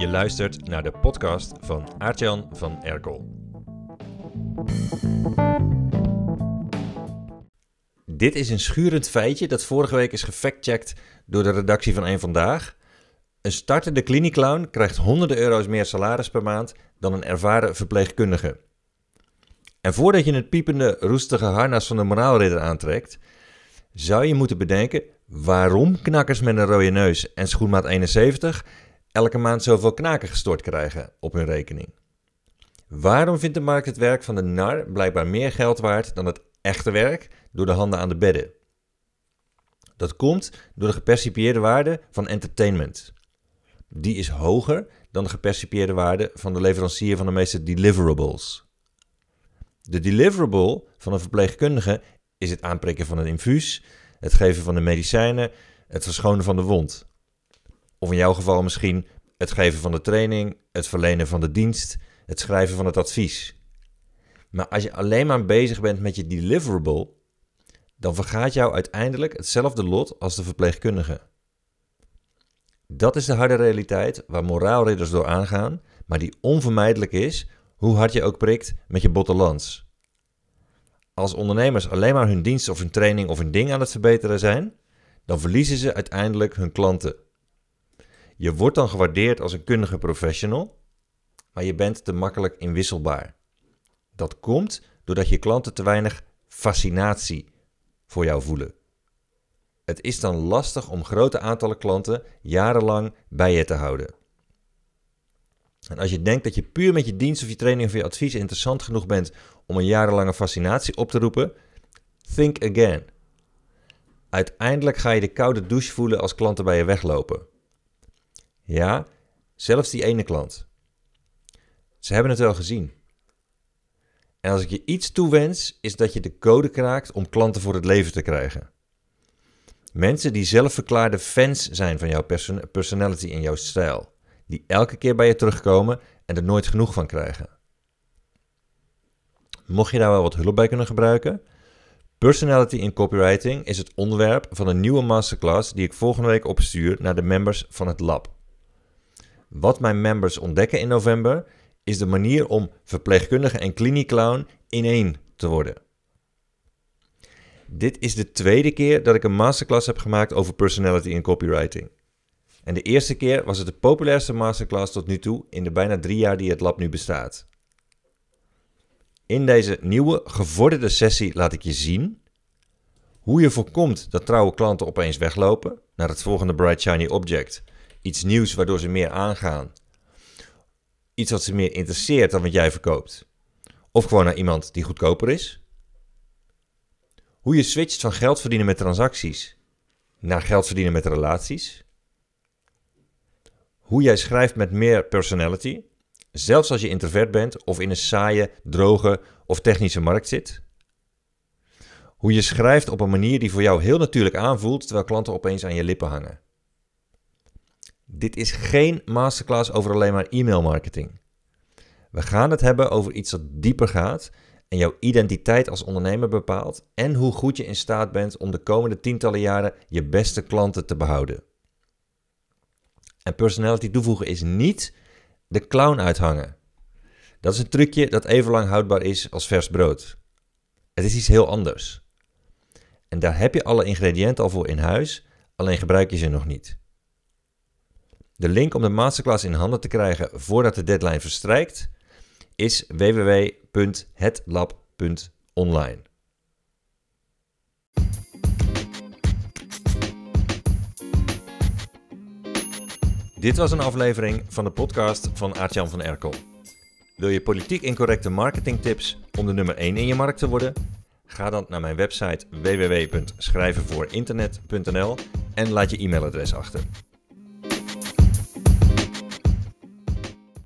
Je luistert naar de podcast van Aartjan van Erkel. Dit is een schurend feitje dat vorige week is gefactcheckt door de redactie van Eén Vandaag. Een startende kliniekclown krijgt honderden euro's meer salaris per maand dan een ervaren verpleegkundige. En voordat je het piepende, roestige harnas van de moraalridder aantrekt, zou je moeten bedenken waarom knakkers met een rode neus en schoenmaat 71 elke maand zoveel knaken gestort krijgen op hun rekening. Waarom vindt de markt het werk van de nar blijkbaar meer geld waard dan het echte werk door de handen aan de bedden? Dat komt door de gepercipieerde waarde van entertainment. Die is hoger dan de gepercipieerde waarde van de leverancier van de meeste deliverables. De deliverable van een verpleegkundige is het aanprikken van een infuus, het geven van de medicijnen, het verschonen van de wond. Of in jouw geval misschien het geven van de training, het verlenen van de dienst, het schrijven van het advies. Maar als je alleen maar bezig bent met je deliverable, dan vergaat jou uiteindelijk hetzelfde lot als de verpleegkundige. Dat is de harde realiteit waar moraalridders door aangaan, maar die onvermijdelijk is, hoe hard je ook prikt met je botte lans. Als ondernemers alleen maar hun dienst of hun training of hun ding aan het verbeteren zijn, dan verliezen ze uiteindelijk hun klanten. Je wordt dan gewaardeerd als een kundige professional, maar je bent te makkelijk inwisselbaar. Dat komt doordat je klanten te weinig fascinatie voor jou voelen. Het is dan lastig om grote aantallen klanten jarenlang bij je te houden. En als je denkt dat je puur met je dienst of je training of je advies interessant genoeg bent om een jarenlange fascinatie op te roepen, think again. Uiteindelijk ga je de koude douche voelen als klanten bij je weglopen. Ja, zelfs die ene klant. Ze hebben het wel gezien. En als ik je iets toewens, is dat je de code kraakt om klanten voor het leven te krijgen. Mensen die zelfverklaarde fans zijn van jouw person personality en jouw stijl. Die elke keer bij je terugkomen en er nooit genoeg van krijgen. Mocht je daar wel wat hulp bij kunnen gebruiken? Personality in copywriting is het onderwerp van een nieuwe masterclass die ik volgende week opstuur naar de members van het lab. Wat mijn members ontdekken in november is de manier om verpleegkundige en kliniekclown in één te worden. Dit is de tweede keer dat ik een masterclass heb gemaakt over personality in copywriting. En de eerste keer was het de populairste masterclass tot nu toe in de bijna drie jaar die het lab nu bestaat. In deze nieuwe gevorderde sessie laat ik je zien hoe je voorkomt dat trouwe klanten opeens weglopen naar het volgende bright shiny object. Iets nieuws waardoor ze meer aangaan. Iets wat ze meer interesseert dan wat jij verkoopt. Of gewoon naar iemand die goedkoper is. Hoe je switcht van geld verdienen met transacties naar geld verdienen met relaties. Hoe jij schrijft met meer personality, zelfs als je introvert bent of in een saaie, droge of technische markt zit. Hoe je schrijft op een manier die voor jou heel natuurlijk aanvoelt, terwijl klanten opeens aan je lippen hangen. Dit is geen masterclass over alleen maar e-mail marketing. We gaan het hebben over iets dat dieper gaat en jouw identiteit als ondernemer bepaalt en hoe goed je in staat bent om de komende tientallen jaren je beste klanten te behouden. En personality toevoegen is niet de clown uithangen. Dat is een trucje dat even lang houdbaar is als vers brood. Het is iets heel anders. En daar heb je alle ingrediënten al voor in huis, alleen gebruik je ze nog niet. De link om de masterclass in handen te krijgen voordat de deadline verstrijkt is www.hetlab.online. Dit was een aflevering van de podcast van Aartjan van Erkel. Wil je politiek incorrecte marketingtips om de nummer 1 in je markt te worden? Ga dan naar mijn website www.schrijvenvoorinternet.nl en laat je e-mailadres achter.